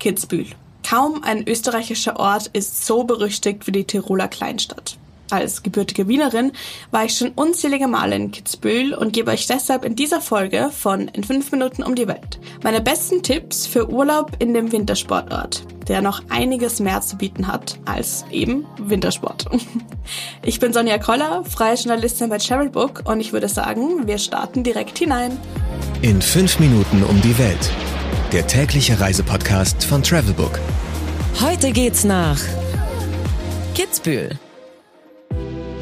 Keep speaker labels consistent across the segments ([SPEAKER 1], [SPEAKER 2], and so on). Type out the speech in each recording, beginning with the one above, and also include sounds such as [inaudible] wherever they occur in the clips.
[SPEAKER 1] Kitzbühel. Kaum ein österreichischer Ort ist so berüchtigt wie die Tiroler Kleinstadt. Als gebürtige Wienerin war ich schon unzählige Male in Kitzbühel und gebe euch deshalb in dieser Folge von In 5 Minuten um die Welt meine besten Tipps für Urlaub in dem Wintersportort, der noch einiges mehr zu bieten hat als eben Wintersport. [laughs] Ich bin Sonja Koller, freie Journalistin bei Travelbook und ich würde sagen, wir starten direkt hinein.
[SPEAKER 2] In 5 Minuten um die Welt. Der tägliche Reisepodcast von Travelbook.
[SPEAKER 3] Heute geht's nach Kitzbühel.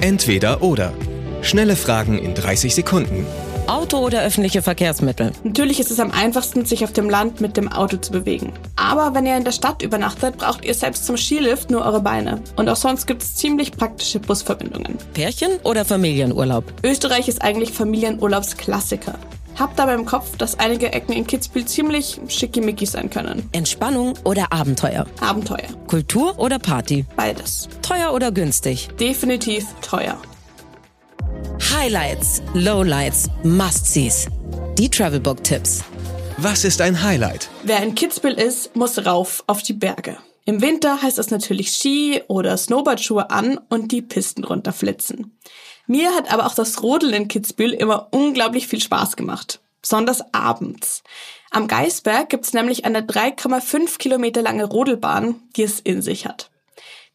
[SPEAKER 2] Entweder oder. Schnelle Fragen in 30 Sekunden.
[SPEAKER 3] Auto oder öffentliche Verkehrsmittel?
[SPEAKER 1] Natürlich ist es am einfachsten, sich auf dem Land mit dem Auto zu bewegen. Aber wenn ihr in der Stadt übernachtet, braucht ihr selbst zum Skilift nur eure Beine. Und auch sonst gibt es ziemlich praktische Busverbindungen.
[SPEAKER 3] Pärchen oder Familienurlaub?
[SPEAKER 1] Österreich ist eigentlich Familienurlaubsklassiker. Habt aber im Kopf, dass einige Ecken in Kitzbühel ziemlich schickimicki sein können.
[SPEAKER 3] Entspannung oder Abenteuer?
[SPEAKER 1] Abenteuer.
[SPEAKER 3] Kultur oder Party?
[SPEAKER 1] Beides.
[SPEAKER 3] Teuer oder günstig?
[SPEAKER 1] Definitiv teuer.
[SPEAKER 3] Highlights, Lowlights, Must-Sees. Die Travelbook-Tipps.
[SPEAKER 2] Was ist ein Highlight?
[SPEAKER 1] Wer in Kitzbühel ist, muss rauf auf die Berge. Im Winter heißt das natürlich Ski oder Snowboardschuhe an und die Pisten runterflitzen. Mir hat aber auch das Rodeln in Kitzbühel immer unglaublich viel Spaß gemacht. Besonders abends. Am Geisberg gibt's nämlich eine 3,5 Kilometer lange Rodelbahn, die es in sich hat.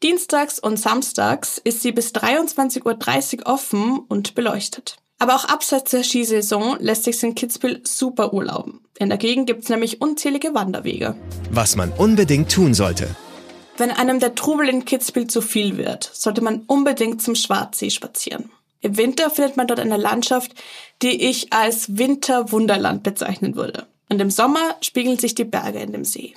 [SPEAKER 1] Dienstags und samstags ist sie bis 23.30 Uhr offen und beleuchtet. Aber auch abseits der Skisaison lässt sich in Kitzbühel super urlauben. In der Gegend gibt's nämlich unzählige Wanderwege.
[SPEAKER 2] Was man unbedingt tun sollte.
[SPEAKER 1] Wenn einem der Trubel in Kitzbühel zu viel wird, sollte man unbedingt zum Schwarzsee spazieren. Im Winter findet man dort eine Landschaft, die ich als Winterwunderland bezeichnen würde. Und im Sommer spiegeln sich die Berge in dem See.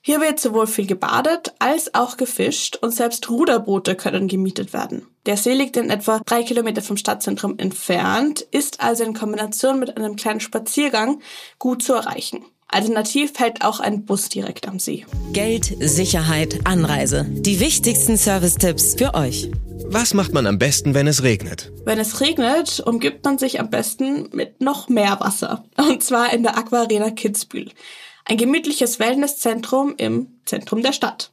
[SPEAKER 1] Hier wird sowohl viel gebadet als auch gefischt und selbst Ruderboote können gemietet werden. Der See liegt in etwa drei Kilometer vom Stadtzentrum entfernt, ist also in Kombination mit einem kleinen Spaziergang gut zu erreichen. Alternativ hält auch ein Bus direkt am See.
[SPEAKER 3] Geld, Sicherheit, Anreise. Die wichtigsten Service-Tipps für euch.
[SPEAKER 2] Was macht man am besten, wenn es regnet?
[SPEAKER 1] Wenn es regnet, umgibt man sich am besten mit noch mehr Wasser. Und zwar in der Aquarena Kitzbühel. Ein gemütliches Wellnesszentrum im Zentrum der Stadt.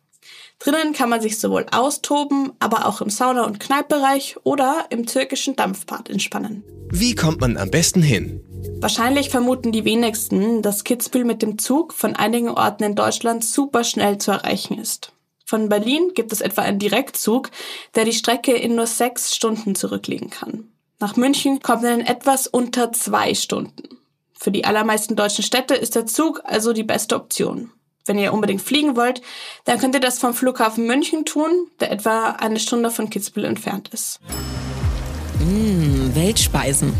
[SPEAKER 1] Drinnen kann man sich sowohl austoben, aber auch im Sauna- und Kneippbereich oder im türkischen Dampfbad entspannen.
[SPEAKER 2] Wie kommt man am besten hin?
[SPEAKER 1] Wahrscheinlich vermuten die wenigsten, dass Kitzbühel mit dem Zug von einigen Orten in Deutschland super schnell zu erreichen ist. Von Berlin gibt es etwa einen Direktzug, der die Strecke in nur sechs Stunden zurücklegen kann. Nach München kommt man in etwas unter zwei Stunden. Für die allermeisten deutschen Städte ist der Zug also die beste Option. Wenn ihr unbedingt fliegen wollt, dann könnt ihr das vom Flughafen München tun, der etwa eine Stunde von Kitzbühel entfernt ist.
[SPEAKER 3] Mmh, Weltspeisen.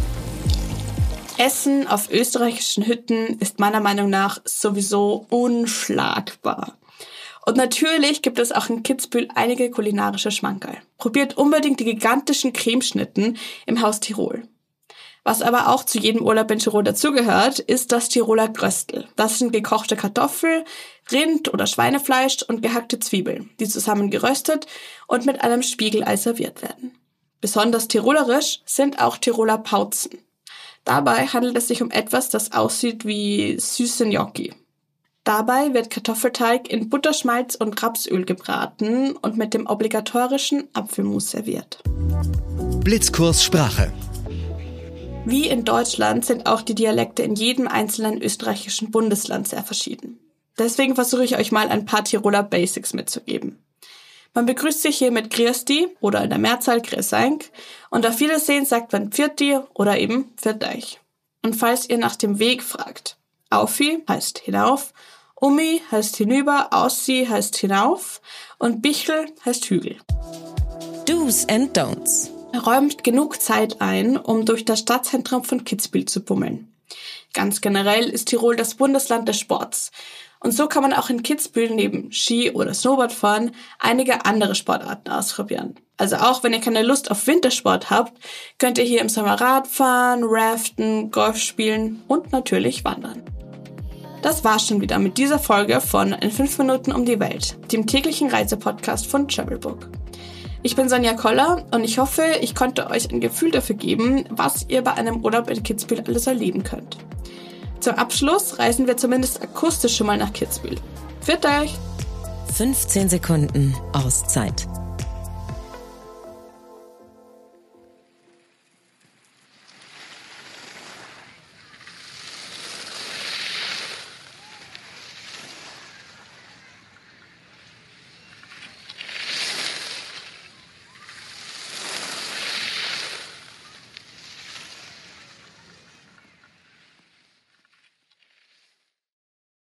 [SPEAKER 1] Essen auf österreichischen Hütten ist meiner Meinung nach sowieso unschlagbar. Und natürlich gibt es auch in Kitzbühel einige kulinarische Schmankerl. Probiert unbedingt die gigantischen Cremeschnitten im Haus Tirol. Was aber auch zu jedem Urlaub in Tirol dazugehört, ist das Tiroler Gröstel. Das sind gekochte Kartoffel, Rind- oder Schweinefleisch und gehackte Zwiebeln, die zusammen geröstet und mit einem Spiegelei serviert werden. Besonders tirolerisch sind auch Tiroler Pauzen. Dabei handelt es sich um etwas, das aussieht wie süße Gnocchi. Dabei wird Kartoffelteig in Butterschmalz und Rapsöl gebraten und mit dem obligatorischen Apfelmus serviert.
[SPEAKER 2] Blitzkurs Sprache.
[SPEAKER 1] Wie in Deutschland sind auch die Dialekte in jedem einzelnen österreichischen Bundesland sehr verschieden. Deswegen versuche ich euch mal ein paar Tiroler Basics mitzugeben. Man begrüßt sich hier mit Christi oder in der Mehrzahl Grüßeink und auf Wiedersehen sagt man Pfirti oder eben Pfirteich. Und falls ihr nach dem Weg fragt, Aufi heißt hinauf, Umi heißt hinüber, Aussi heißt hinauf und Bichel heißt Hügel.
[SPEAKER 3] Do's and Don'ts.
[SPEAKER 1] Räumt genug Zeit ein, um durch das Stadtzentrum von Kitzbühel zu bummeln. Ganz generell ist Tirol das Bundesland des Sports. Und so kann man auch in Kitzbühel neben Ski- oder Snowboardfahren einige andere Sportarten ausprobieren. Also auch wenn ihr keine Lust auf Wintersport habt, könnt ihr hier im Sommer Radfahren, Raften, Golf spielen und natürlich wandern. Das war's schon wieder mit dieser Folge von In 5 Minuten um die Welt, dem täglichen Reisepodcast von Travelbook. Ich bin Sonja Koller und ich hoffe, ich konnte euch ein Gefühl dafür geben, was ihr bei einem Urlaub in Kitzbühel alles erleben könnt. Zum Abschluss reisen wir zumindest akustisch schon mal nach Kitzbühel. Für euch!
[SPEAKER 3] 15 Sekunden Auszeit